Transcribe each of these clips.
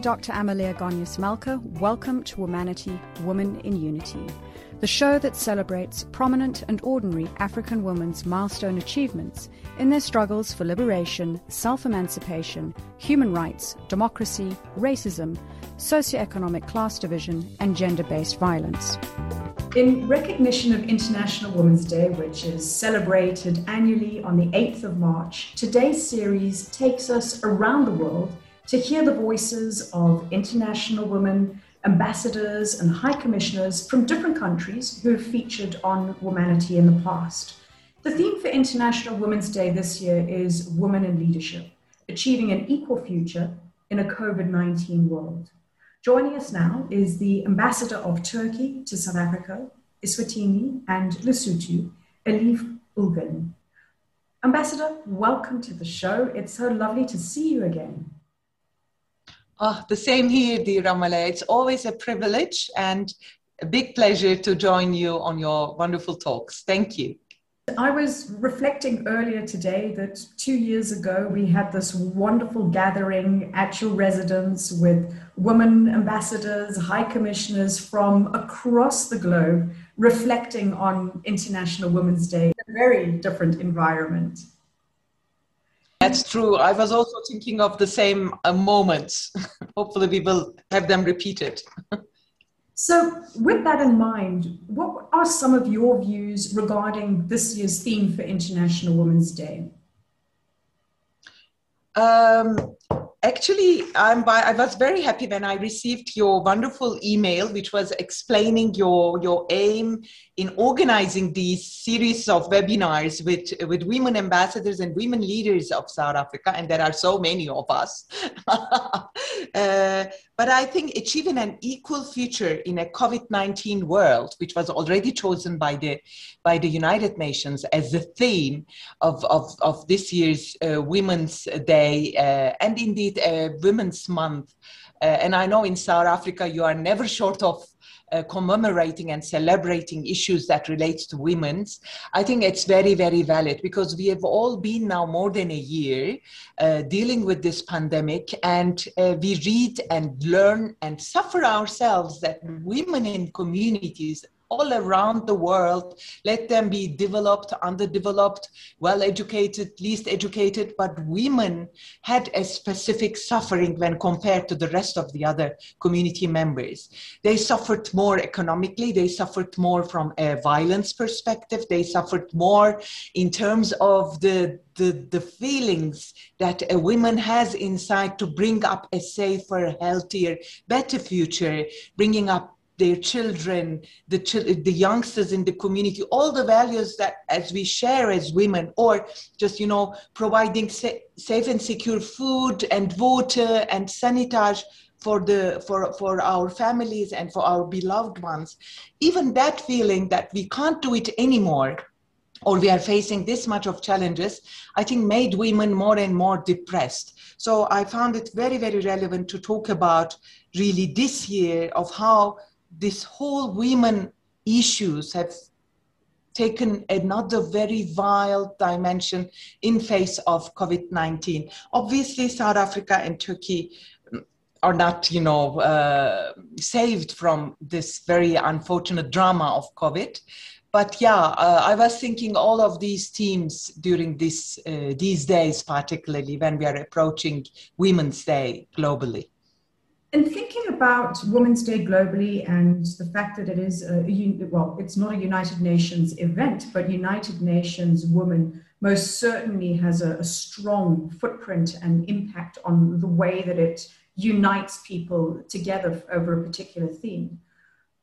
Dr. Amalia Gonyas Malka. Welcome to Womanity, Woman in Unity, the show that celebrates prominent and ordinary African women's milestone achievements in their struggles for liberation, self emancipation, human rights, democracy, racism, socioeconomic class division, and gender based violence. In recognition of International Women's Day, which is celebrated annually on the 8th of March, today's series takes us around the world to hear the voices of international women, ambassadors, and high commissioners from different countries who have featured on Womanity in the past. The theme for International Women's Day this year is Women in Leadership, achieving an equal future in a COVID 19 world. Joining us now is the ambassador of Turkey to South Africa, Eswatini, and Lesotho, Elif Ulgen. Ambassador, welcome to the show. It's so lovely to see you again. Oh, the same here, dear Ramala. It's always a privilege and a big pleasure to join you on your wonderful talks. Thank you. I was reflecting earlier today that two years ago we had this wonderful gathering at your residence with women ambassadors, high commissioners from across the globe reflecting on International Women's Day, a very different environment. That's true. I was also thinking of the same uh, moments. Hopefully, we will have them repeated. So, with that in mind, what are some of your views regarding this year's theme for International Women's Day? Um, actually, I'm by, I was very happy when I received your wonderful email, which was explaining your, your aim in organizing these series of webinars with, with women ambassadors and women leaders of South Africa. And there are so many of us. uh, but I think achieving an equal future in a COVID-19 world, which was already chosen by the, by the United Nations as the theme of, of, of this year's uh, Women's Day uh, and indeed a Women's Month. Uh, and I know in South Africa you are never short of uh, commemorating and celebrating issues that relate to women's i think it's very very valid because we have all been now more than a year uh, dealing with this pandemic and uh, we read and learn and suffer ourselves that women in communities all around the world. Let them be developed, underdeveloped, well educated, least educated, but women had a specific suffering when compared to the rest of the other community members. They suffered more economically, they suffered more from a violence perspective, they suffered more in terms of the the, the feelings that a woman has inside to bring up a safer, healthier, better future, bringing up their children, the, the youngsters in the community, all the values that as we share as women, or just, you know, providing sa- safe and secure food and water and sanitage for the for for our families and for our beloved ones. Even that feeling that we can't do it anymore or we are facing this much of challenges i think made women more and more depressed. So i found it very very relevant to talk about really this year of how this whole women issues have taken another very vile dimension in face of covid-19 obviously south africa and turkey are not you know uh, saved from this very unfortunate drama of covid. But yeah uh, i was thinking all of these themes during this uh, these days particularly when we are approaching women's day globally in thinking about Women's Day globally and the fact that it is, a, well, it's not a United Nations event, but United Nations Women most certainly has a, a strong footprint and impact on the way that it unites people together over a particular theme.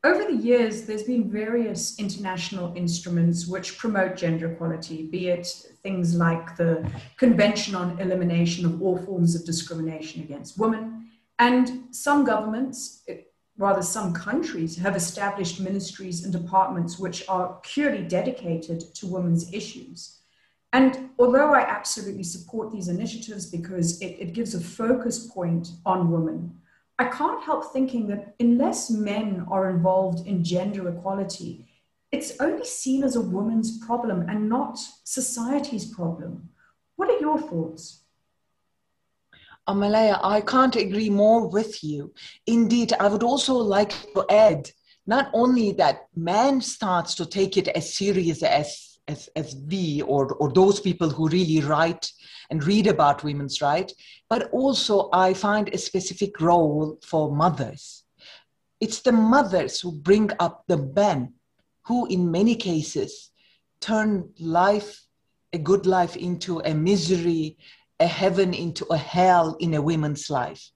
Over the years, there's been various international instruments which promote gender equality, be it things like the Convention on Elimination of All Forms of Discrimination Against Women, and some governments, rather some countries, have established ministries and departments which are purely dedicated to women's issues. And although I absolutely support these initiatives because it, it gives a focus point on women, I can't help thinking that unless men are involved in gender equality, it's only seen as a woman's problem and not society's problem. What are your thoughts? Amalaya, I can't agree more with you. Indeed, I would also like to add not only that man starts to take it as serious as, as, as we or, or those people who really write and read about women's rights, but also I find a specific role for mothers. It's the mothers who bring up the men who, in many cases, turn life, a good life, into a misery, a heaven into a hell in a woman's life.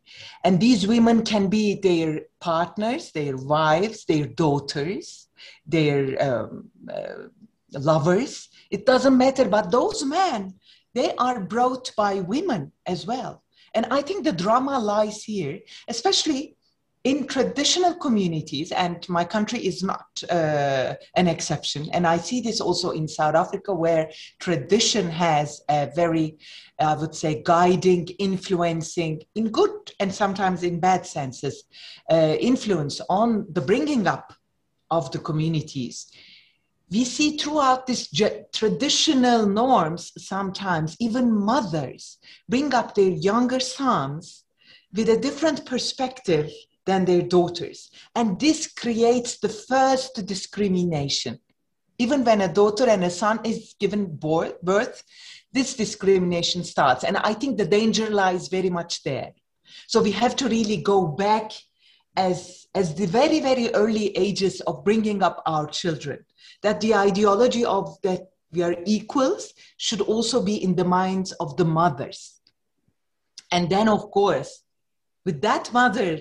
And these women can be their partners, their wives, their daughters, their um, uh, lovers. It doesn't matter. But those men, they are brought by women as well. And I think the drama lies here, especially in traditional communities, and my country is not uh, an exception. And I see this also in South Africa, where tradition has a very, I would say, guiding, influencing, in good and sometimes in bad senses, uh, influence on the bringing up of the communities. We see throughout these traditional norms, sometimes even mothers bring up their younger sons with a different perspective than their daughters. And this creates the first discrimination. Even when a daughter and a son is given birth, this discrimination starts. And I think the danger lies very much there. So we have to really go back as, as the very, very early ages of bringing up our children, that the ideology of that we are equals should also be in the minds of the mothers. And then, of course, with that mother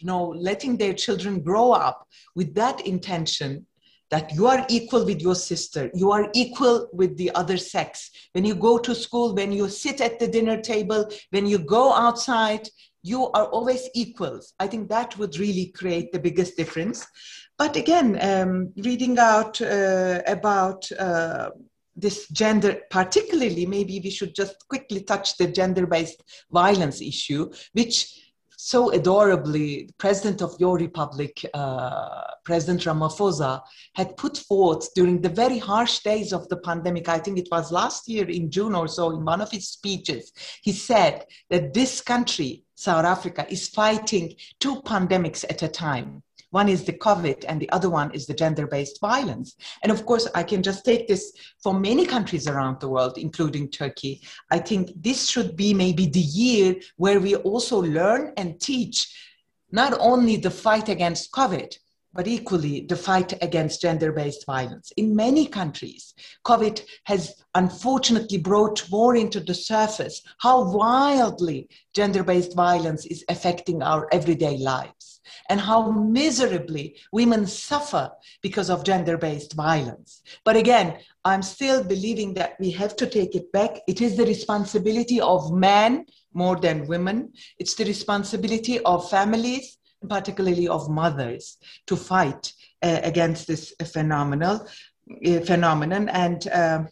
you know, letting their children grow up with that intention that you are equal with your sister, you are equal with the other sex. When you go to school, when you sit at the dinner table, when you go outside, you are always equals. I think that would really create the biggest difference. But again, um, reading out uh, about uh, this gender, particularly, maybe we should just quickly touch the gender based violence issue, which so adorably, the president of your republic, uh, President Ramaphosa, had put forth during the very harsh days of the pandemic. I think it was last year in June or so, in one of his speeches, he said that this country, South Africa, is fighting two pandemics at a time. One is the COVID, and the other one is the gender based violence. And of course, I can just take this for many countries around the world, including Turkey. I think this should be maybe the year where we also learn and teach not only the fight against COVID, but equally the fight against gender based violence. In many countries, COVID has unfortunately brought more into the surface how wildly gender based violence is affecting our everyday lives and how miserably women suffer because of gender based violence. But again, I'm still believing that we have to take it back. It is the responsibility of men more than women, it's the responsibility of families, particularly of mothers, to fight uh, against this phenomenal uh, phenomenon. And uh,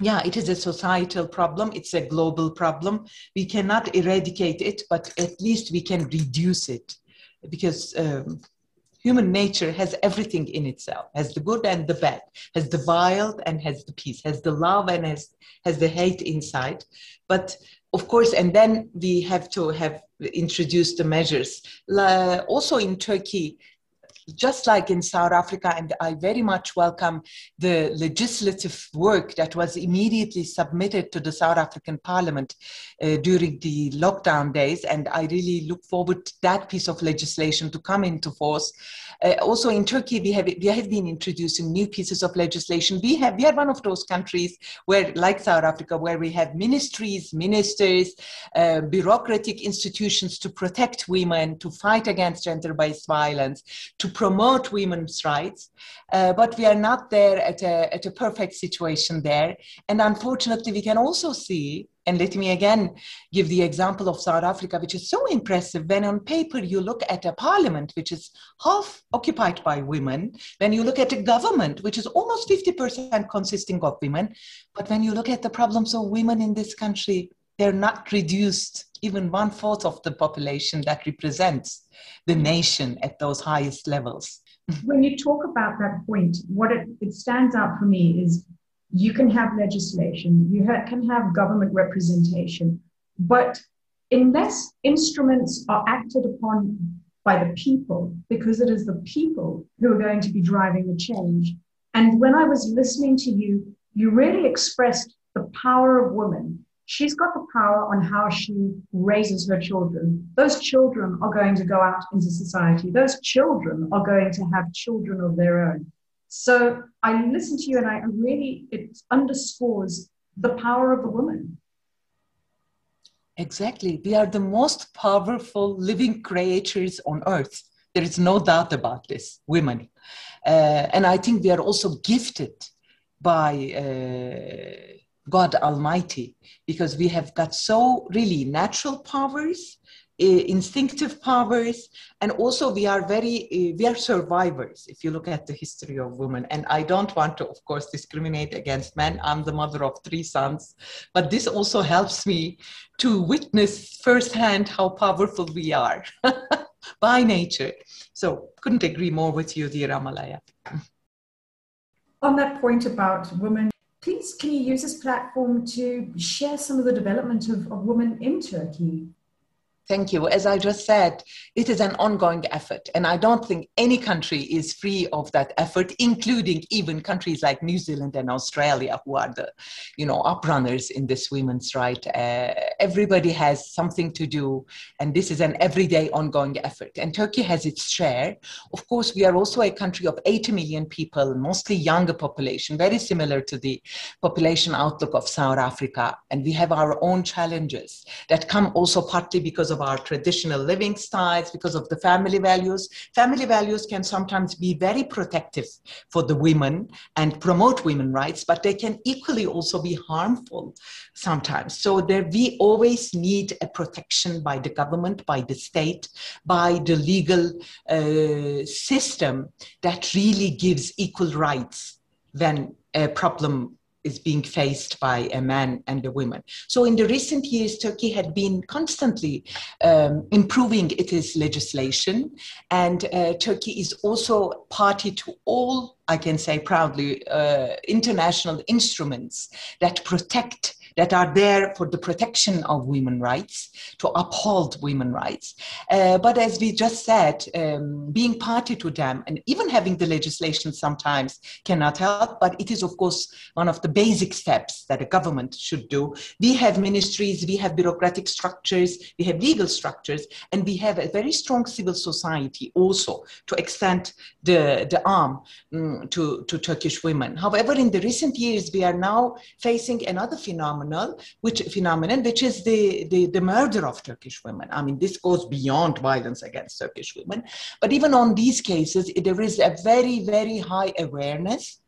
yeah, it is a societal problem. It's a global problem. We cannot eradicate it, but at least we can reduce it because um, human nature has everything in itself has the good and the bad has the wild and has the peace has the love and has has the hate inside but of course and then we have to have introduced the measures. Also in turkey just like in South Africa, and I very much welcome the legislative work that was immediately submitted to the South African Parliament uh, during the lockdown days, and I really look forward to that piece of legislation to come into force. Uh, also in Turkey, we have we have been introducing new pieces of legislation. We have we are one of those countries where, like South Africa, where we have ministries, ministers, uh, bureaucratic institutions to protect women, to fight against gender-based violence, to promote women's rights, uh, but we are not there at a, at a perfect situation there. And unfortunately, we can also see, and let me again give the example of South Africa, which is so impressive. When on paper you look at a parliament which is half occupied by women, when you look at a government which is almost 50% consisting of women, but when you look at the problems of women in this country, they're not reduced even one fourth of the population that represents the nation at those highest levels. When you talk about that point, what it, it stands out for me is you can have legislation, you ha- can have government representation, but unless instruments are acted upon by the people, because it is the people who are going to be driving the change. And when I was listening to you, you really expressed the power of women. She's got the power on how she raises her children. Those children are going to go out into society. Those children are going to have children of their own. So I listen to you and I really, it underscores the power of the woman. Exactly. We are the most powerful living creatures on earth. There is no doubt about this, women. Uh, and I think we are also gifted by uh, God Almighty because we have got so really natural powers eh, instinctive powers and also we are very eh, we are survivors if you look at the history of women. And i don't want to of course discriminate against men. I'm the mother of three sons. But this also helps me to witness firsthand how powerful we are by nature. So couldn't agree more with you dear amalaya. On that point about women please can you use this platform to share some of the development of, of women in turkey Thank you. As I just said, it is an ongoing effort, and I don't think any country is free of that effort, including even countries like New Zealand and Australia, who are the, you know, uprunners in this women's right. Uh, everybody has something to do, and this is an everyday ongoing effort. And Turkey has its share. Of course, we are also a country of 80 million people, mostly younger population, very similar to the population outlook of South Africa, and we have our own challenges that come also partly because of our traditional living styles, because of the family values. Family values can sometimes be very protective for the women and promote women rights, but they can equally also be harmful sometimes. So there, we always need a protection by the government, by the state, by the legal uh, system that really gives equal rights when a problem is being faced by a man and a woman. So in the recent years, Turkey had been constantly um, improving its legislation, and uh, Turkey is also party to all, I can say proudly, uh, international instruments that protect that are there for the protection of women's rights, to uphold women's rights. Uh, but as we just said, um, being party to them and even having the legislation sometimes cannot help, but it is, of course, one of the basic steps that a government should do. We have ministries, we have bureaucratic structures, we have legal structures, and we have a very strong civil society also to extend the, the arm um, to, to Turkish women. However, in the recent years, we are now facing another phenomenon phenomenal, which phenomenon, which is the, the, the murder of Turkish women. I mean, this goes beyond violence against Turkish women. But even on these cases, there is a very, very high awareness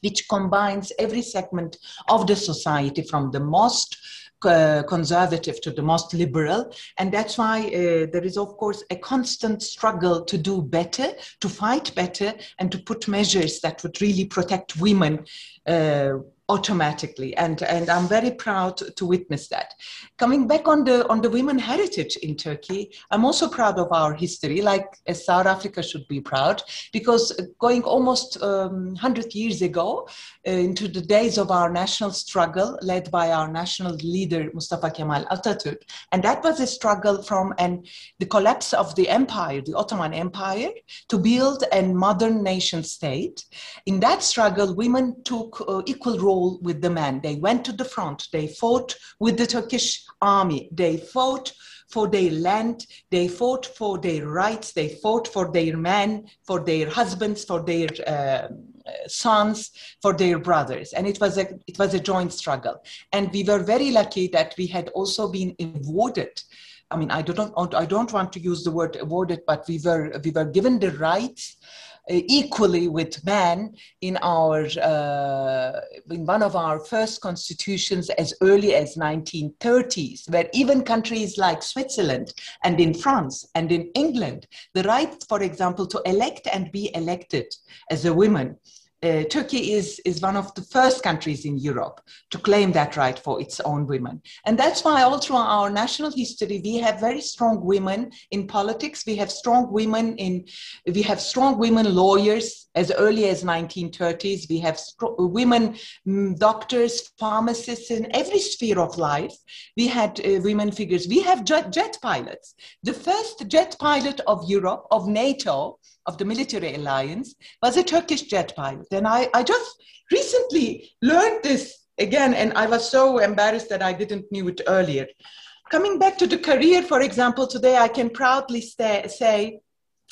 which combines every segment of the society from the most uh, conservative to the most liberal. And that's why uh, there is, of course, a constant struggle to do better, to fight better, and to put measures that would really protect women. Uh, automatically and and i'm very proud to witness that. Coming back on the on the women heritage in turkey i'm also proud of our history like as south africa should be proud because going almost um, 100 years ago uh, into the days of our national struggle led by our national leader mustafa kemal atatürk and that was a struggle from and the collapse of the empire the ottoman empire to build a modern nation state. In that struggle women took uh, equal role with the men. They went to the front, they fought with the Turkish army, they fought for their land, they fought for their rights, they fought for their men, for their husbands, for their uh, sons, for their brothers. And it was, a, it was a joint struggle. And we were very lucky that we had also been awarded I mean, I don't, I don't want to use the word awarded, but we were, we were given the rights equally with men in our uh, in one of our first constitutions as early as 1930s where even countries like switzerland and in france and in england the right for example to elect and be elected as a woman uh, Turkey is, is one of the first countries in Europe to claim that right for its own women. And that's why all through our national history, we have very strong women in politics. We have strong women in, we have strong women lawyers as early as 1930s. We have women mm, doctors, pharmacists in every sphere of life. We had uh, women figures. We have jet, jet pilots. The first jet pilot of Europe, of NATO, of the military alliance was a Turkish jet pilot. And I, I just recently learned this again, and I was so embarrassed that I didn't knew it earlier. Coming back to the career, for example, today I can proudly stay, say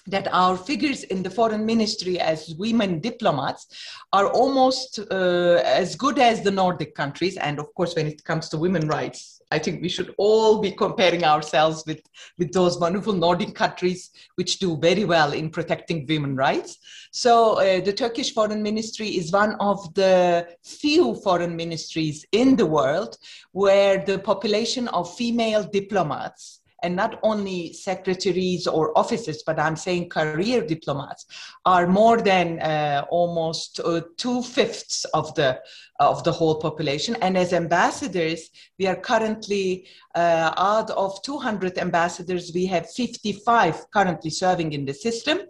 that our figures in the foreign ministry as women diplomats are almost uh, as good as the Nordic countries. And of course, when it comes to women rights, I think we should all be comparing ourselves with, with those wonderful Nordic countries which do very well in protecting women rights. So uh, the Turkish Foreign Ministry is one of the few foreign ministries in the world where the population of female diplomats and not only secretaries or officers, but I'm saying career diplomats, are more than uh, almost uh, two fifths of the of the whole population. And as ambassadors, we are currently uh, out of 200 ambassadors, we have 55 currently serving in the system.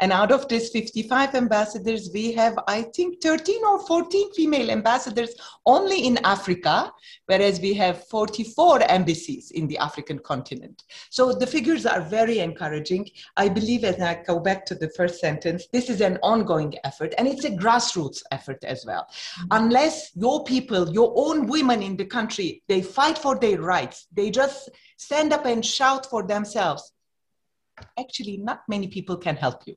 And out of these 55 ambassadors, we have, I think, 13 or 14 female ambassadors only in Africa, whereas we have 44 embassies in the African continent. So the figures are very encouraging. I believe, as I go back to the first sentence, this is an ongoing effort and it's a grassroots effort as well. Mm-hmm. Unless your people, your own women in the country, they fight for their rights, they just stand up and shout for themselves. Actually, not many people can help you.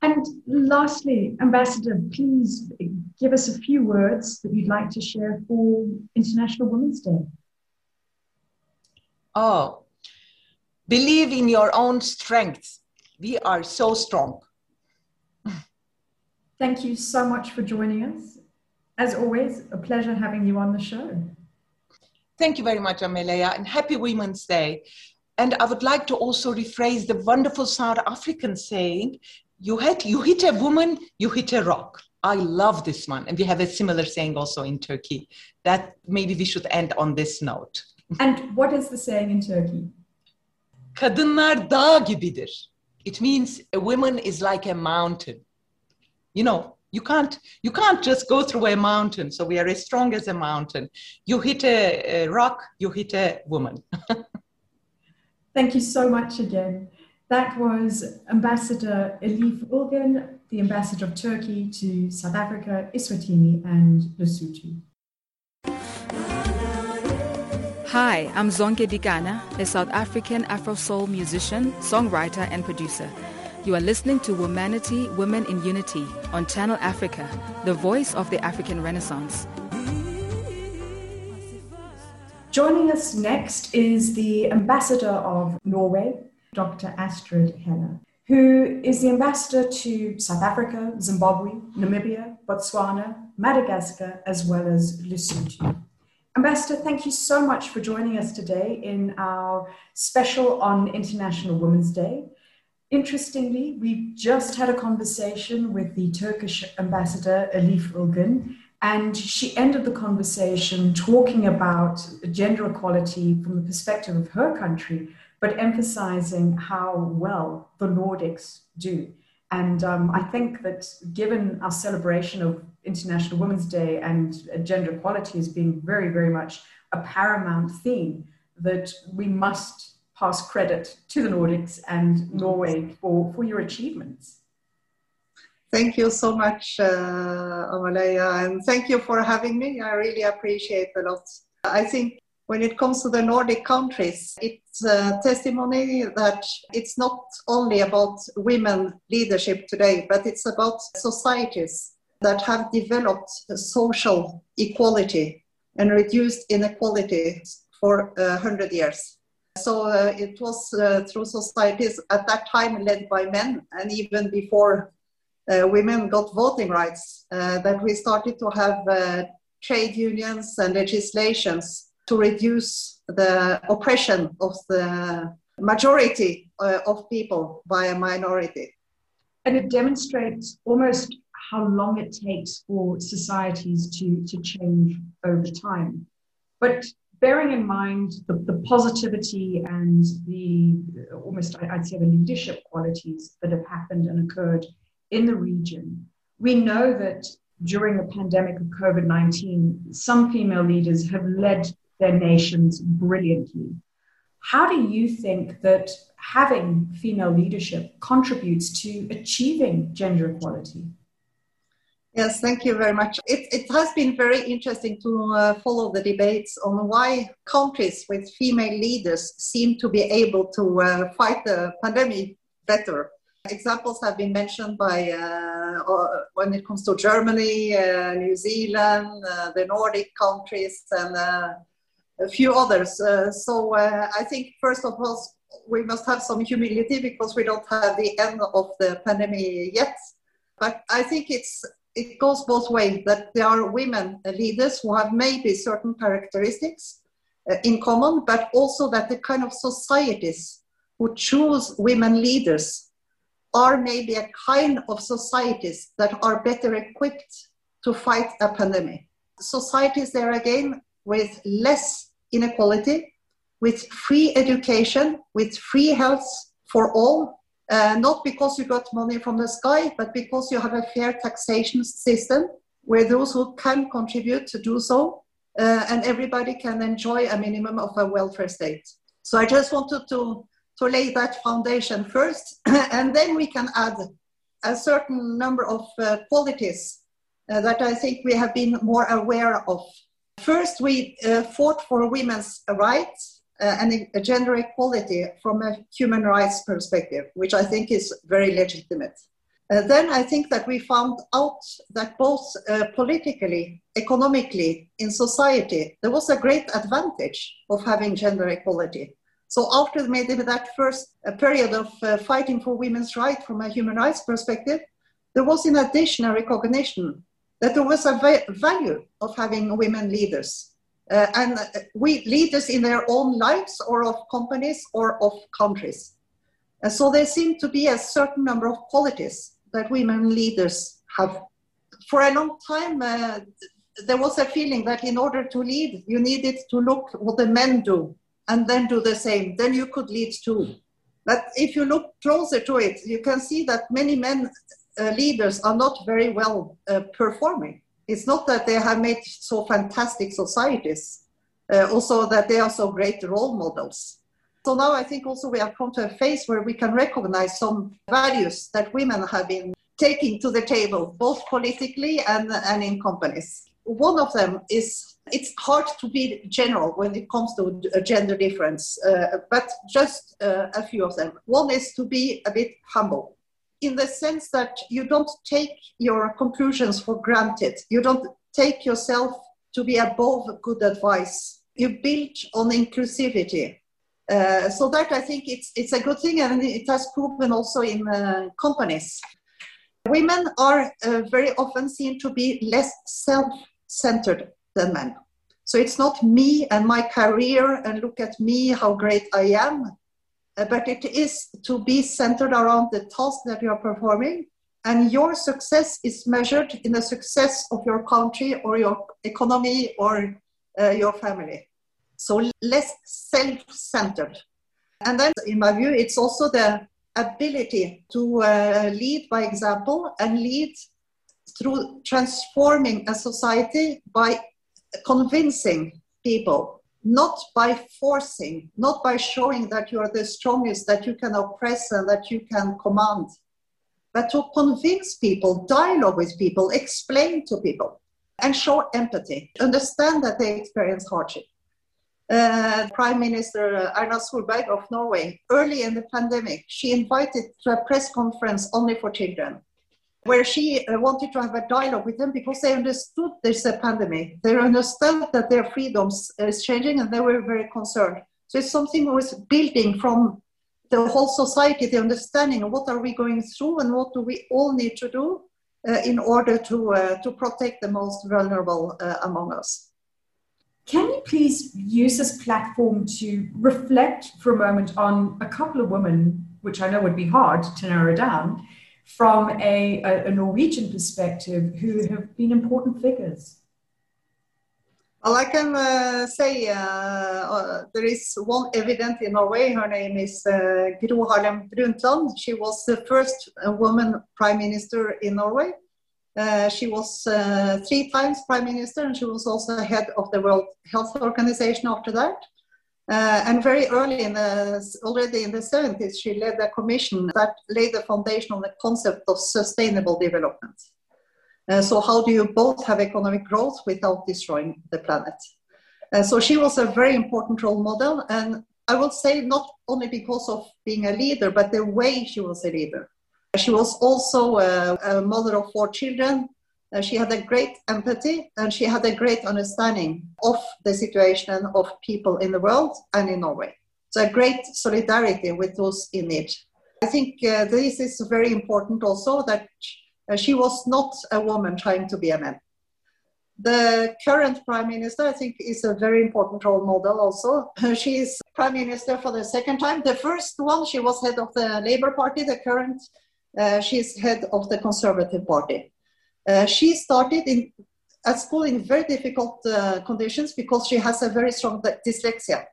And lastly, Ambassador, please give us a few words that you'd like to share for International Women's Day. Oh, believe in your own strength. We are so strong. Thank you so much for joining us. As always, a pleasure having you on the show. Thank you very much, Amelia, and happy Women's Day. And I would like to also rephrase the wonderful South African saying, you hit, you hit a woman, you hit a rock. I love this one. And we have a similar saying also in Turkey. That maybe we should end on this note. And what is the saying in Turkey? Kadınlar dağ gibidir. It means a woman is like a mountain. You know, you can't you can't just go through a mountain so we are as strong as a mountain you hit a, a rock you hit a woman thank you so much again that was ambassador elif ulgen the ambassador of turkey to south africa Eswatini, and lesotho Hi, I'm Zonke Dikana, a South African Afro soul musician, songwriter, and producer. You are listening to Womanity, Women in Unity on Channel Africa, the voice of the African Renaissance. Joining us next is the ambassador of Norway, Dr. Astrid Helle, who is the ambassador to South Africa, Zimbabwe, Namibia, Botswana, Madagascar, as well as Lesotho. Ambassador, thank you so much for joining us today in our special on International Women's Day. Interestingly, we just had a conversation with the Turkish ambassador Elif Ulgen, and she ended the conversation talking about gender equality from the perspective of her country, but emphasizing how well the Nordics do. And um, I think that given our celebration of International Women's Day and gender equality as being very, very much a paramount theme, that we must pass credit to the Nordics and Norway for, for your achievements. Thank you so much, uh, Amalaya, and thank you for having me. I really appreciate a lot. I think when it comes to the Nordic countries, it's a testimony that it's not only about women leadership today, but it's about societies that have developed social equality and reduced inequality for a uh, hundred years. So uh, it was uh, through societies at that time led by men, and even before uh, women got voting rights, uh, that we started to have uh, trade unions and legislations to reduce the oppression of the majority uh, of people by a minority. and it demonstrates almost how long it takes for societies to, to change over time. But bearing in mind the, the positivity and the almost, I'd say, the leadership qualities that have happened and occurred in the region, we know that during the pandemic of COVID 19, some female leaders have led their nations brilliantly. How do you think that having female leadership contributes to achieving gender equality? Yes, thank you very much. It, it has been very interesting to uh, follow the debates on why countries with female leaders seem to be able to uh, fight the pandemic better. Examples have been mentioned by uh, uh when it comes to Germany, uh, New Zealand, uh, the Nordic countries, and a few others. so I think, first of all, we must have some humility because we don't have the end of the pandemic yet. But I think it's it goes both ways that there are women leaders who have maybe certain characteristics uh, in common, but also that the kind of societies who choose women leaders are maybe a kind of societies that are better equipped to fight a pandemic. Societies there again with less inequality, with free education, with free health for all, uh, not because you got money from the sky, but because you have a fair taxation system where those who can contribute to do so, uh, and everybody can enjoy a minimum of a welfare state. So I just wanted to, to lay that foundation first, and then we can add a certain number of uh, qualities uh, that I think we have been more aware of. First, we uh, fought for women's rights uh, and gender equality from a human rights perspective, which I think is very legitimate. Uh, then I think that we found out that both uh, politically, economically, in society, there was a great advantage of having gender equality. So after maybe that first uh, period of uh, fighting for women's rights from a human rights perspective, there was in addition a recognition that there was a va- value of having women leaders uh, and we leaders in their own lives or of companies or of countries. And so there seem to be a certain number of qualities that women leaders have. For a long time, uh, there was a feeling that in order to lead, you needed to look what the men do and then do the same. Then you could lead too. But if you look closer to it, you can see that many men uh, leaders are not very well uh, performing it's not that they have made so fantastic societies, uh, also that they are so great role models. So now I think also we have come to a phase where we can recognize some values that women have been taking to the table, both politically and, and in companies. One of them is it's hard to be general when it comes to a gender difference, uh, but just uh, a few of them. One is to be a bit humble in the sense that you don't take your conclusions for granted. You don't take yourself to be above good advice. You build on inclusivity. Uh, so that I think it's it's a good thing, and it has proven also in uh, companies. Women are uh, very often seen to be less self-centered than men. So it's not me and my career and look at me, how great I am. Uh, but it is to be centered around the task that you are performing. And your success is measured in the success of your country or your economy or uh, your family. So less self centered. And then, in my view, it's also the ability to uh, lead by example and lead through transforming a society by convincing people not by forcing, not by showing that you are the strongest, that you can oppress and that you can command, but to convince people, dialogue with people, explain to people, and show empathy, understand that they experience hardship. Uh, Prime Minister Erna Solberg of Norway, early in the pandemic, she invited to a press conference only for children where she uh, wanted to have a dialogue with them because they understood a pandemic. They understood that their freedoms is changing and they were very concerned. So it's something was building from the whole society, the understanding of what are we going through and what do we all need to do uh, in order to, uh, to protect the most vulnerable uh, among us. Can you please use this platform to reflect for a moment on a couple of women, which I know would be hard to narrow down, from a, a, Norwegian perspective who have been important figures? Well, I can uh, say uh, uh, there is one evident in Norway. Her name is uh, Gro Harlem Brundtland. She was the first uh, woman prime minister in Norway. Uh, she was three times prime minister, and she was also head of the World Health Organization after that. Uh, and very early in the, already in the 70s, she led a commission that laid the foundation on the concept of sustainable development. Uh, so how do you both have economic growth without destroying the planet? Uh, so she was a very important role model, and I would say not only because of being a leader, but the way she was a leader. She was also a, a mother of four children, uh, she had a great empathy and she had a great understanding of the situation of people in the world and in Norway. So, a great solidarity with those in need. I think uh, this is very important also that uh, she was not a woman trying to be a man. The current prime minister, I think, is a very important role model also. She is prime minister for the second time. The first one, she was head of the Labour Party. The current, uh, she's head of the Conservative Party. Uh, she started in, at school in very difficult uh, conditions because she has a very strong dyslexia.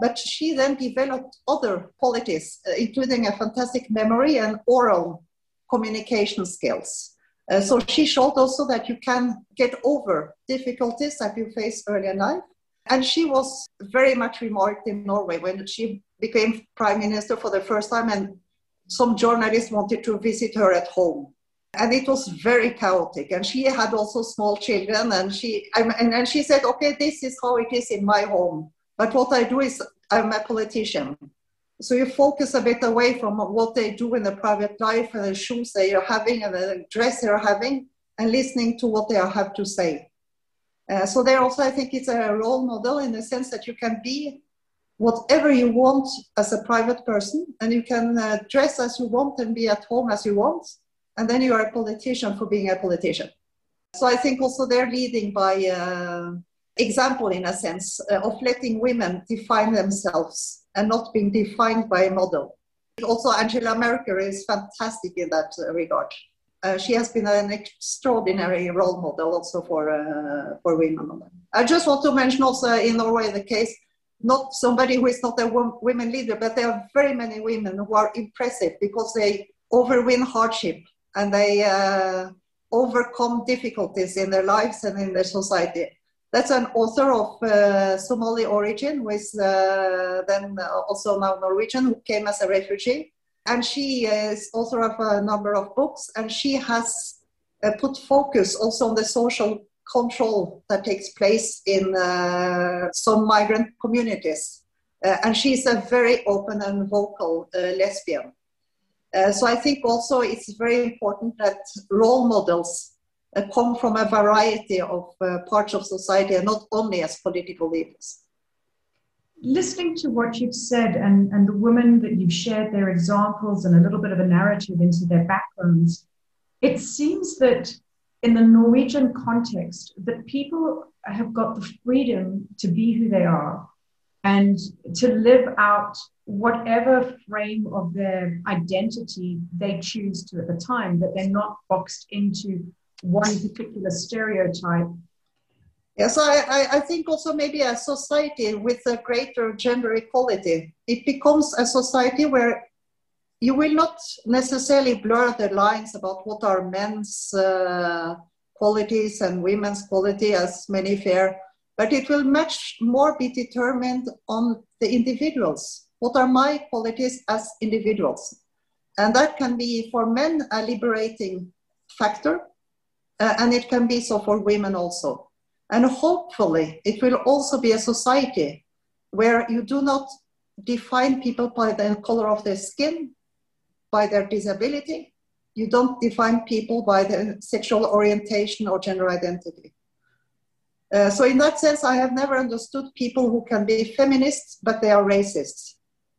But she then developed other qualities, uh, including a fantastic memory and oral communication skills. Uh, so she showed also that you can get over difficulties that you face early in life. And she was very much remarked in Norway when she became prime minister for the first time, and some journalists wanted to visit her at home and it was very chaotic. And she had also small children and she and, and she said okay this is how it is in my home. But what i do is i'm a politician. So you focus a bit away from what they do in the private life and the shoes they are having and the dress they're having and listening to what they have to say. Uh, so there also i think it's a role model in the sense that you can be whatever you want as a private person and you can uh, dress as you want and be at home as you want and then you are a politician for being a politician. So I think also they're leading by uh, example in a sense uh, of letting women define themselves and not being defined by a model. Also, Angela Merkel is fantastic in that uh, regard. Uh, she has been an extraordinary role model also for uh, for women. I just want to mention also in Norway the case, not somebody who is not a women leader, but there are very many women who are impressive because they overwin hardship and they uh, overcome difficulties in their lives and in their society. That's an author of uh, Somali origin, who is uh, then also now Norwegian, who came as a refugee. And she is author of a number of books, and she has uh, put focus also on the social control that takes place in uh, some migrant communities. Uh, and she's a very open and vocal lesbian. Uh, so I think also it's very important that role models uh, come from a variety of uh, parts of society and not only as political leaders. Listening to what you've said and, and the women that you've shared their examples and a little bit of a narrative into their backgrounds, it seems that in the Norwegian context, that people have got the freedom to be who they are and to live out whatever frame of their identity they choose to at the time, that they're not boxed into one particular stereotype. Yes, I, I think also maybe a society with a greater gender equality, it becomes a society where you will not necessarily blur the lines about what are men's uh, qualities and women's quality, as many but it will much more be determined on the individuals. What are my qualities as individuals? And that can be for men a liberating factor, uh, and it can be so for women also. And hopefully, it will also be a society where you do not define people by the color of their skin, by their disability. You don't define people by their sexual orientation or gender identity. Uh, so in that sense, I have never understood people who can be feminists, but they are racists.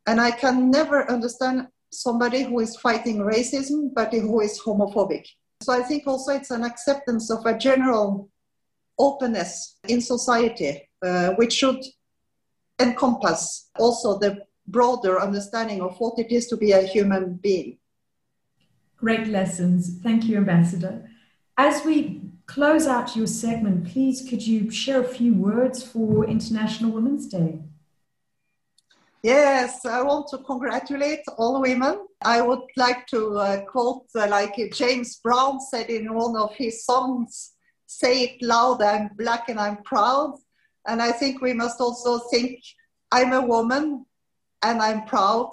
And I can never understand somebody who is fighting racism, but who is homophobic. So I think also it's an acceptance of a general openness in society, uh, which should encompass also the broader understanding of what it is to be a human being. Great lessons. Thank you, Ambassador. As we close out your segment, please could you share a few words for International Women's Day? Yes, I want to congratulate all women. I would like to uh, quote, uh, like James Brown said in one of his songs, say it loud, I'm black and I'm proud. And I think we must also think, I'm a woman and I'm proud.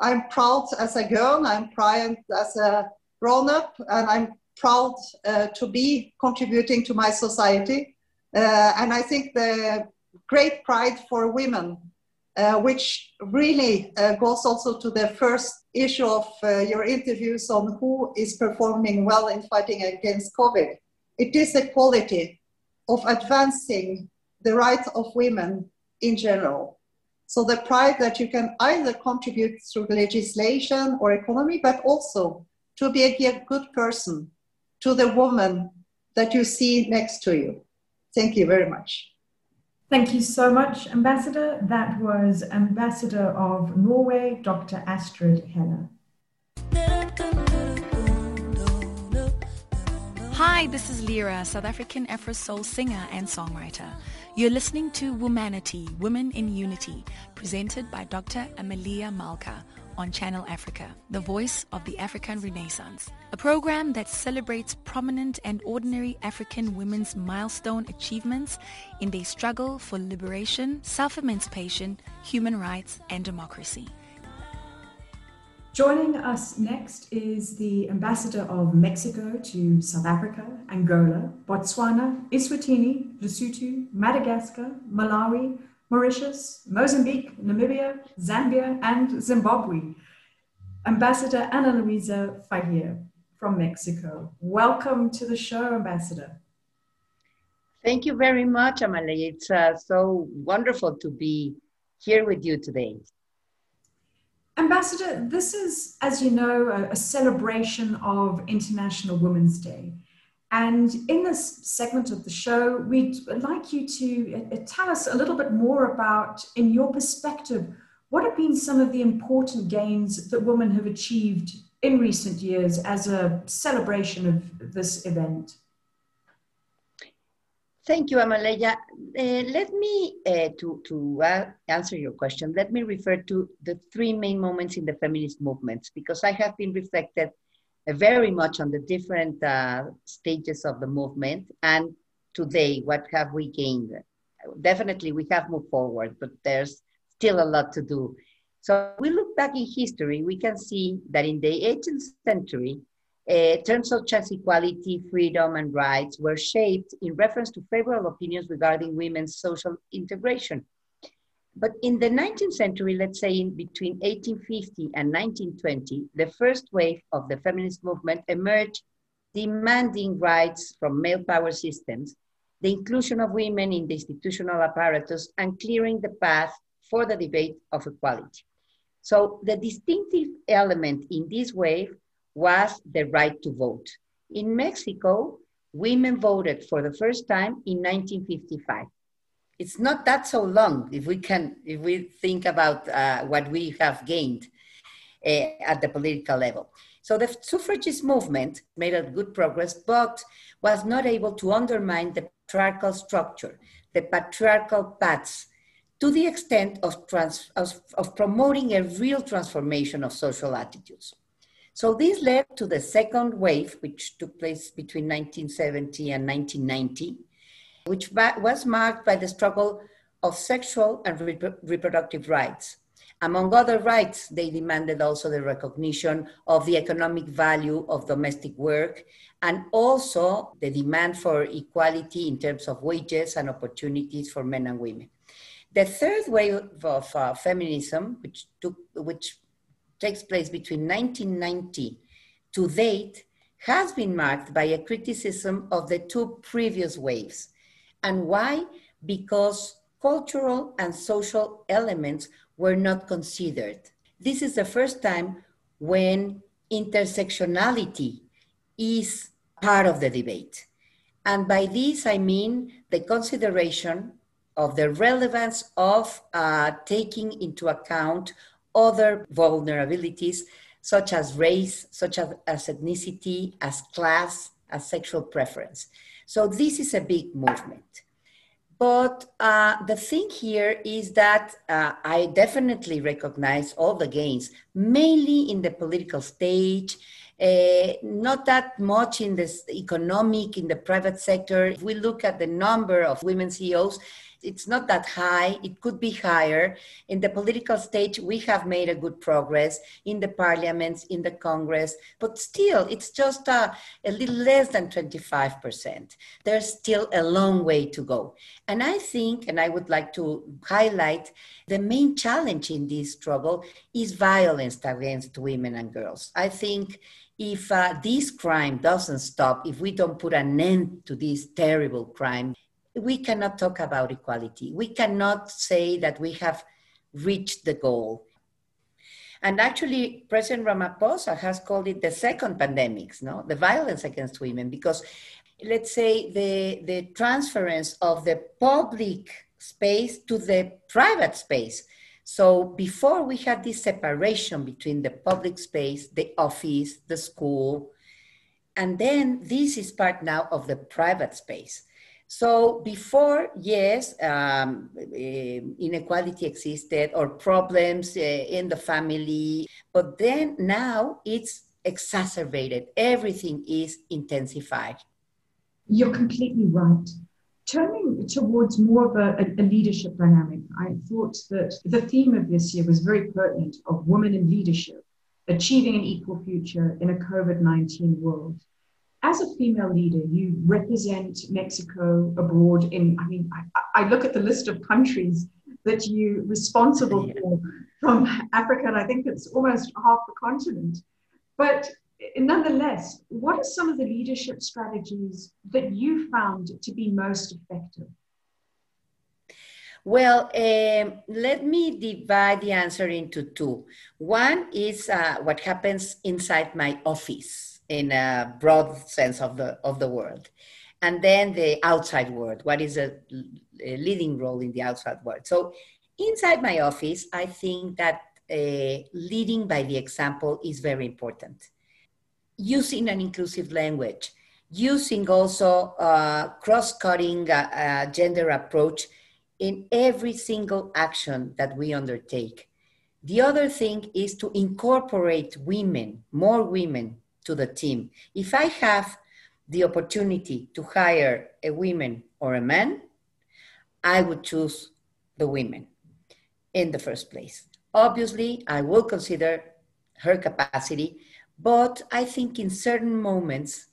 I'm proud as a girl, I'm proud as a grown up, and I'm proud uh, to be contributing to my society. Uh, and I think the great pride for women uh, which really uh, goes also to the first issue of uh, your interviews on who is performing well in fighting against COVID. It is a quality of advancing the rights of women in general. So the pride that you can either contribute through legislation or economy, but also to be a good person to the woman that you see next to you. Thank you very much. Thank you so much, Ambassador. That was Ambassador of Norway, Dr. Astrid Helle. Hi, this is Lyra, South African Afro Soul singer and songwriter. You're listening to Womanity, Women in Unity, presented by Dr. Amaleya Malka on Channel Africa, the voice of the African Renaissance, a program that celebrates prominent and ordinary African women's milestone achievements in their struggle for liberation, self-emancipation, human rights, and democracy. Joining us next is the ambassador of Mexico to South Africa, Angola, Botswana, Eswatini, Lesotho, Madagascar, Malawi, Mauritius, Mozambique, Namibia, Zambia, and Zimbabwe. Ambassador Ana Luisa Fajer from Mexico. Welcome to the show, Ambassador. Thank you very much, Amalie. It's uh, so wonderful to be here with you today. Ambassador, this is, as you know, a, a celebration of International Women's Day. And in this segment of the show, we'd like you to uh, uh, tell us a little bit more about, in your perspective, what have been some of the important gains that women have achieved in recent years as a celebration of this event? Thank you, Amaleya. Uh, let me, uh, to, to uh, answer your question, let me refer to the three main moments in the feminist movements, because I have been reflected very much on the different uh, stages of the movement. And today, what have we gained? Definitely, we have moved forward, but there's still a lot to do. So we look back in history, we can see that in the 18th century, uh, terms such as equality, freedom, and rights were shaped in reference to favorable opinions regarding women's social integration. But in the 19th century, let's say in between 1850 and 1920, the first wave of the feminist movement emerged demanding rights from male power systems, the inclusion of women in the institutional apparatus, and clearing the path for the debate of equality. So the distinctive element in this wave was the right to vote. In Mexico, women voted for the first time in 1955 it's not that so long if we can if we think about uh, what we have gained uh, at the political level. So the suffragist movement made a good progress but was not able to undermine the patriarchal structure the patriarchal paths to the extent of, trans, of, of promoting a real transformation of social attitudes. So this led to the second wave which took place between 1970 and 1990 which was marked by the struggle of sexual and reproductive rights. Among other rights, they demanded also the recognition of the economic value of domestic work and also the demand for equality in terms of wages and opportunities for men and women. The third wave of uh, feminism, which, took, which takes place between 1990 to date, has been marked by a criticism of the two previous waves and why? Because cultural and social elements were not considered. This is the first time when intersectionality is part of the debate. And by this, I mean the consideration of the relevance of uh, taking into account other vulnerabilities such as race, such as, as ethnicity, as class, as sexual preference. So this is a big movement. But uh, the thing here is that uh, I definitely recognize all the gains, mainly in the political stage, uh, not that much in the economic, in the private sector. If we look at the number of women CEOs, it's not that high. It could be higher. In the political stage, we have made a good progress in the parliaments, in the Congress, but still, it's just a, uh, a little less than 25%. There's still a long way to go. And I think, and I would like to highlight, the main challenge in this struggle is violence against women and girls. I think if uh, this crime doesn't stop, if we don't put an end to this terrible crime, we cannot talk about equality. We cannot say that we have reached the goal. And actually, President Ramaphosa has called it the second pandemics, no? The violence against women, because let's say the, the transference of the public space to the private space. So before we had this separation between the public space, the office, the school, and then this is part now of the private space. So before, yes, um, eh, inequality existed or problems uh, in the family, but then now it's exacerbated. Everything is intensified. You're completely right. Turning towards more of a, a, leadership dynamic, I thought that the theme of this year was very pertinent of women in leadership, achieving an equal future in a COVID 19 world as a female leader, you represent Mexico abroad in, I mean, I, I look at the list of countries that you're responsible yeah. for from Africa, and I think it's almost half the continent. But nonetheless, what are some of the leadership strategies that you found to be most effective? Well, um, let me divide the answer into two. One is uh, what happens inside my office in a broad sense of the of the world and then the outside world what is a, a leading role in the outside world. So inside my office i think that uh, leading by the example is very important. Using an inclusive language using also a cross-cutting uh, uh, gender approach in every single action that we undertake. The other thing is to incorporate women more women to the team. If I have the opportunity to hire a woman or a man, I would choose the women in the first place. Obviously, I will consider her capacity, but I think in certain moments,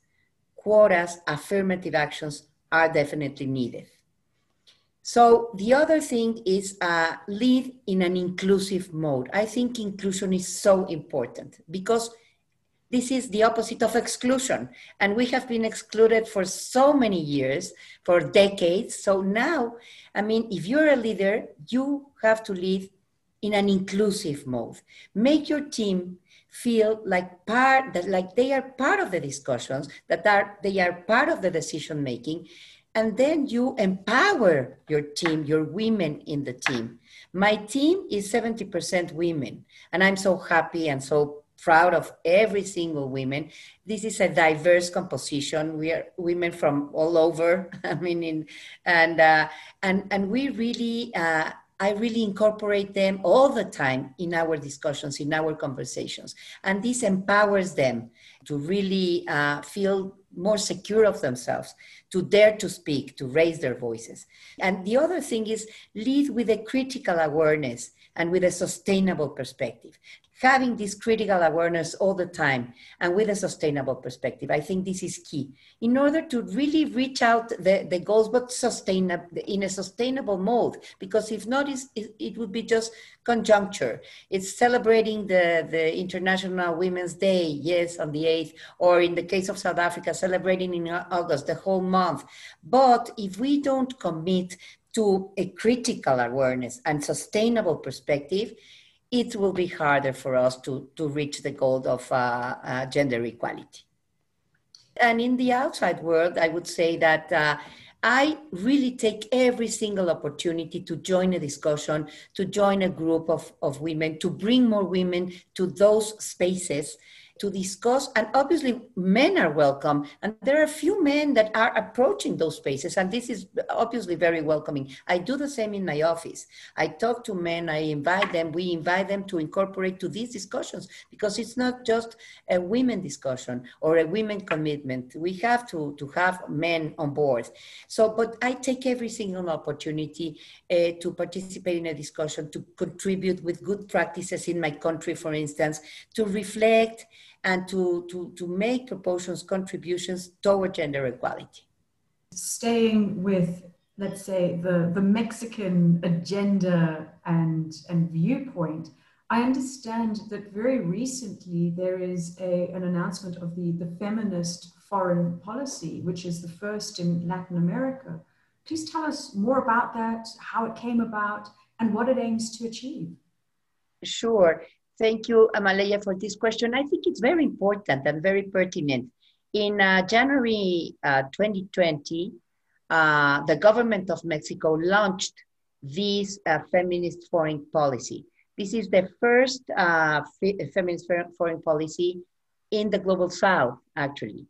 quotas, affirmative actions are definitely needed. So the other thing is uh, lead in an inclusive mode. I think inclusion is so important because this is the opposite of exclusion. And we have been excluded for so many years, for decades. So now, I mean, if you're a leader, you have to lead in an inclusive mode. Make your team feel like part that like they are part of the discussions, that are they are part of the decision making. And then you empower your team, your women in the team. My team is 70% women, and I'm so happy and so proud of every single woman. This is a diverse composition. We are women from all over. I mean, in, and uh, and and we really. Uh, I really incorporate them all the time in our discussions, in our conversations. And this empowers them to really uh, feel more secure of themselves, to dare to speak, to raise their voices. And the other thing is lead with a critical awareness and with a sustainable perspective having this critical awareness all the time and with a sustainable perspective. I think this is key in order to really reach out the, the goals, but sustain in a sustainable mode. Because if not, it, would be just conjuncture. It's celebrating the, the International Women's Day, yes, on the 8th, or in the case of South Africa, celebrating in August, the whole month. But if we don't commit to a critical awareness and sustainable perspective, it will be harder for us to, to reach the goal of uh, uh, gender equality. And in the outside world, I would say that uh, I really take every single opportunity to join a discussion, to join a group of, of women, to bring more women to those spaces to discuss. And obviously, men are welcome. And there are few men that are approaching those spaces. And this is obviously very welcoming. I do the same in my office. I talk to men, I invite them, we invite them to incorporate to these discussions because it's not just a women discussion or a women commitment. We have to, to have men on board. So, but I take every single opportunity uh, to participate in a discussion, to contribute with good practices in my country, for instance, to reflect and to, to, to make proportions, contributions toward gender equality. Staying with, let's say, the, the Mexican agenda and, and viewpoint, I understand that very recently there is a, an announcement of the, the feminist foreign policy, which is the first in Latin America. Please tell us more about that, how it came about, and what it aims to achieve. Sure. Thank you, Amaleya, for this question. I think it's very important and very pertinent. In uh, January uh, 2020, uh, the government of Mexico launched this uh, feminist foreign policy. This is the first uh, feminist foreign policy in the global south, actually.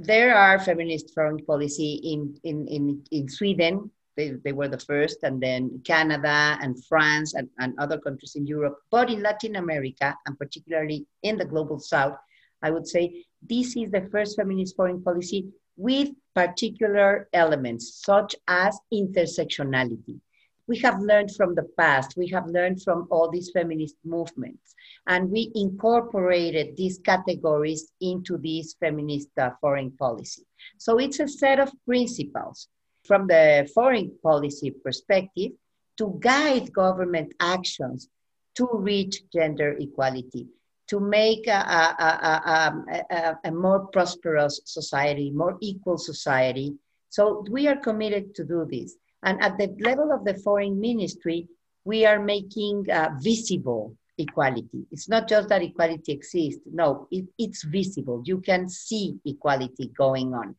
There are feminist foreign policy in, in, in, in Sweden, they, they were the first, and then Canada and France and, and other countries in Europe. But in Latin America, and particularly in the global south, I would say this is the first feminist foreign policy with particular elements such as intersectionality. We have learned from the past, we have learned from all these feminist movements, and we incorporated these categories into this feminist uh, foreign policy. So it's a set of principles from the foreign policy perspective to guide government actions to reach gender equality, to make a, a, a, a, more prosperous society, more equal society. So we are committed to do this. And at the level of the foreign ministry, we are making uh, visible equality. It's not just that equality exists. No, it, it's visible. You can see equality going on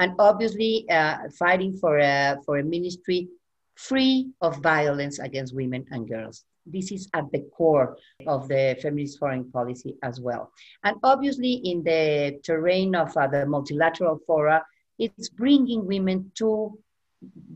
and obviously uh, fighting for a, for a ministry free of violence against women and girls. This is at the core of the feminist foreign policy as well. And obviously, in the terrain of uh, the multilateral fora, it's bringing women to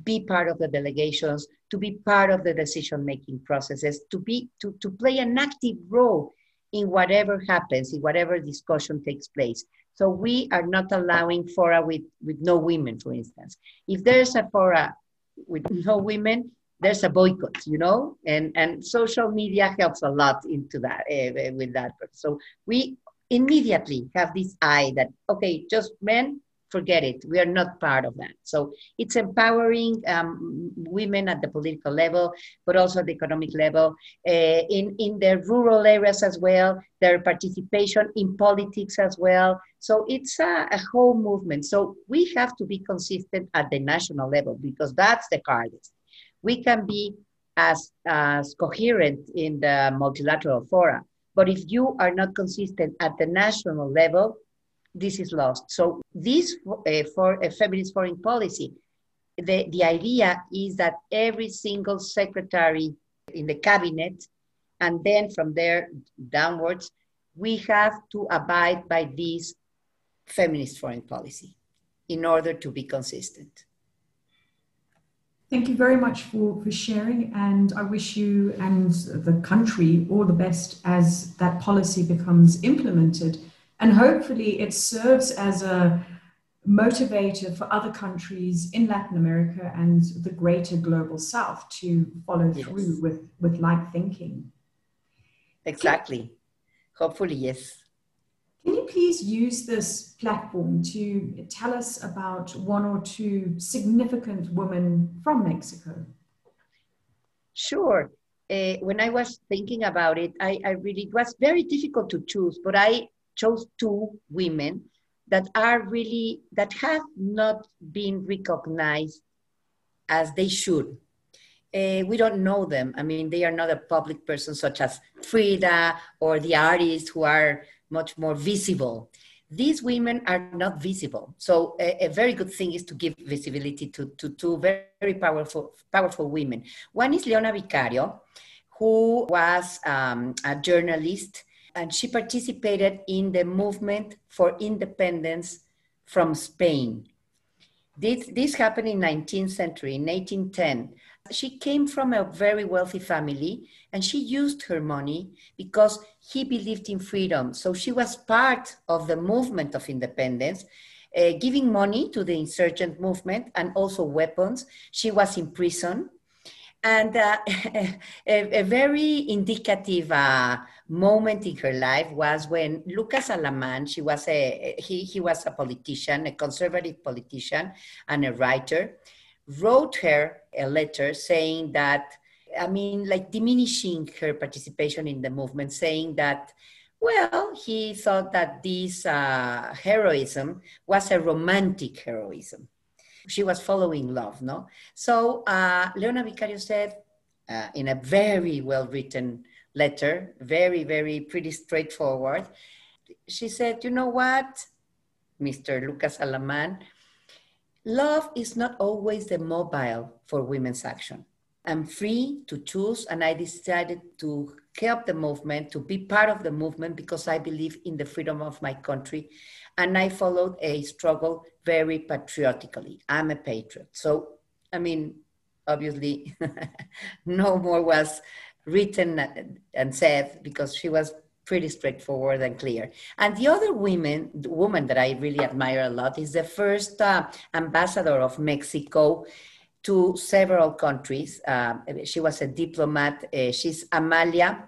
be part of the delegations, to be part of the decision making processes, to, be, to, to play an active role in whatever happens, in whatever discussion takes place. So we are not allowing fora with, with no women, for instance. If there's a fora with no women, there's a boycott, you know, and, and social media helps a lot into that uh, with that. So we immediately have this eye that, okay, just men, forget it. We are not part of that. So it's empowering um, women at the political level, but also at the economic level, uh, in, in the rural areas as well, their participation in politics as well. So it's a, a whole movement. So we have to be consistent at the national level because that's the hardest. We can be as, as coherent in the multilateral fora, but if you are not consistent at the national level, this is lost. So this uh, for a feminist foreign policy, the, the idea is that every single secretary in the cabinet, and then from there downwards, we have to abide by this feminist foreign policy in order to be consistent. Thank you very much for, for sharing, and I wish you and the country all the best as that policy becomes implemented. And hopefully, it serves as a motivator for other countries in Latin America and the greater global south to follow yes. through with, with like thinking. Exactly. Can, hopefully, yes. Can you please use this platform to tell us about one or two significant women from Mexico? Sure. Uh, when I was thinking about it, I, I really, it was very difficult to choose, but I chose two women that are really that have not been recognized as they should uh, we don't know them i mean they are not a public person such as frida or the artists who are much more visible these women are not visible. So a, a, very good thing is to give visibility to, to two very, very powerful, powerful women. One is Leona Vicario, who was um, a journalist, and she participated in the movement for independence from Spain. This, this happened in 19th century, in 1810. She came from a very wealthy family and she used her money because he believed in freedom. So she was part of the movement of independence, uh, giving money to the insurgent movement and also weapons. She was in prison. And uh, a, a, very indicative uh, moment in her life was when Lucas Alamán, she was a, he, he was a politician, a conservative politician and a writer, wrote her a letter saying that, I mean, like diminishing her participation in the movement, saying that, well, he thought that this uh, heroism was a romantic heroism. She was following love, no? So uh, Leona Vicario said uh, in a very well written letter, very, very pretty straightforward, she said, you know what, Mr. Lucas Alamán, Love is not always the mobile for women's action. I'm free to choose, and I decided to help the movement, to be part of the movement because I believe in the freedom of my country. And I followed a struggle very patriotically. I'm a patriot. So, I mean, obviously, no more was written and said because she was pretty straightforward and clear. And the other women, the woman that I really admire a lot is the first uh, ambassador of Mexico to several countries. Uh, she was a diplomat. Uh, she's Amalia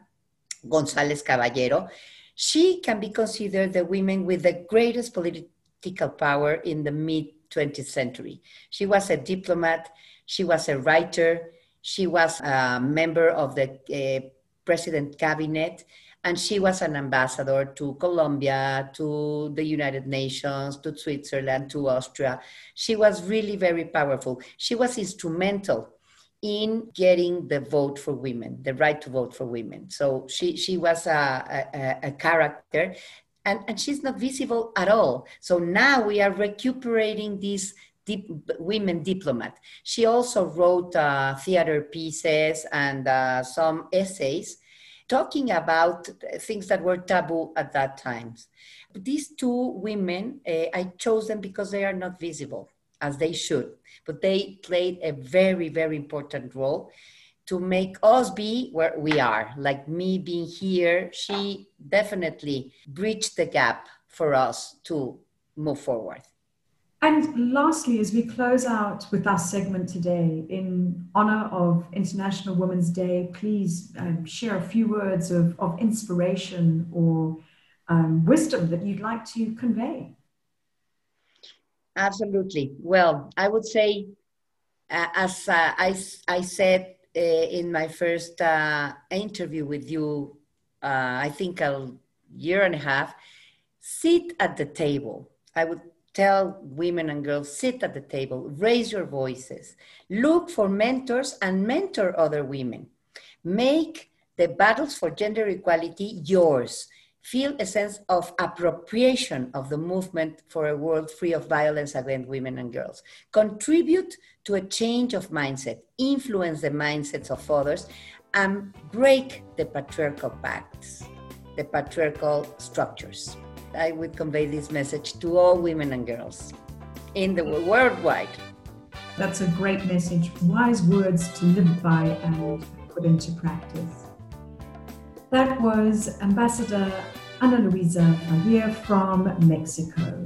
González Caballero. She can be considered the woman with the greatest political power in the mid 20th century. She was a diplomat. She was a writer. She was a member of the uh, president cabinet and she was an ambassador to Colombia, to the United Nations, to Switzerland, to Austria. She was really very powerful. She was instrumental in getting the vote for women, the right to vote for women. So she, she was a, a, a character and, and she's not visible at all. So now we are recuperating this deep, women diplomat. She also wrote uh, theater pieces and uh, some essays talking about things that were taboo at that time. These two women, uh, I chose them because they are not visible as they should, but they played a very, very important role to make us be where we are. Like me being here, she definitely bridged the gap for us to move forward. And lastly, as we close out with our segment today, in honor of International Women's Day, please um, share a few words of, of inspiration or um, wisdom that you'd like to convey. Absolutely. Well, I would say, uh, as uh, I, I said uh, in my first uh, interview with you, uh, I think a year and a half, sit at the table. I would tell women and girls sit at the table, raise your voices, look for mentors and mentor other women. Make the battles for gender equality yours. Feel a sense of appropriation of the movement for a world free of violence against women and girls. Contribute to a change of mindset, influence the mindsets of others, and break the patriarchal pacts, the patriarchal structures. I would convey this message to all women and girls in the worldwide. That's a great message. Wise words to live by and put into practice. That was Ambassador Ana Luisa Fajer from Mexico.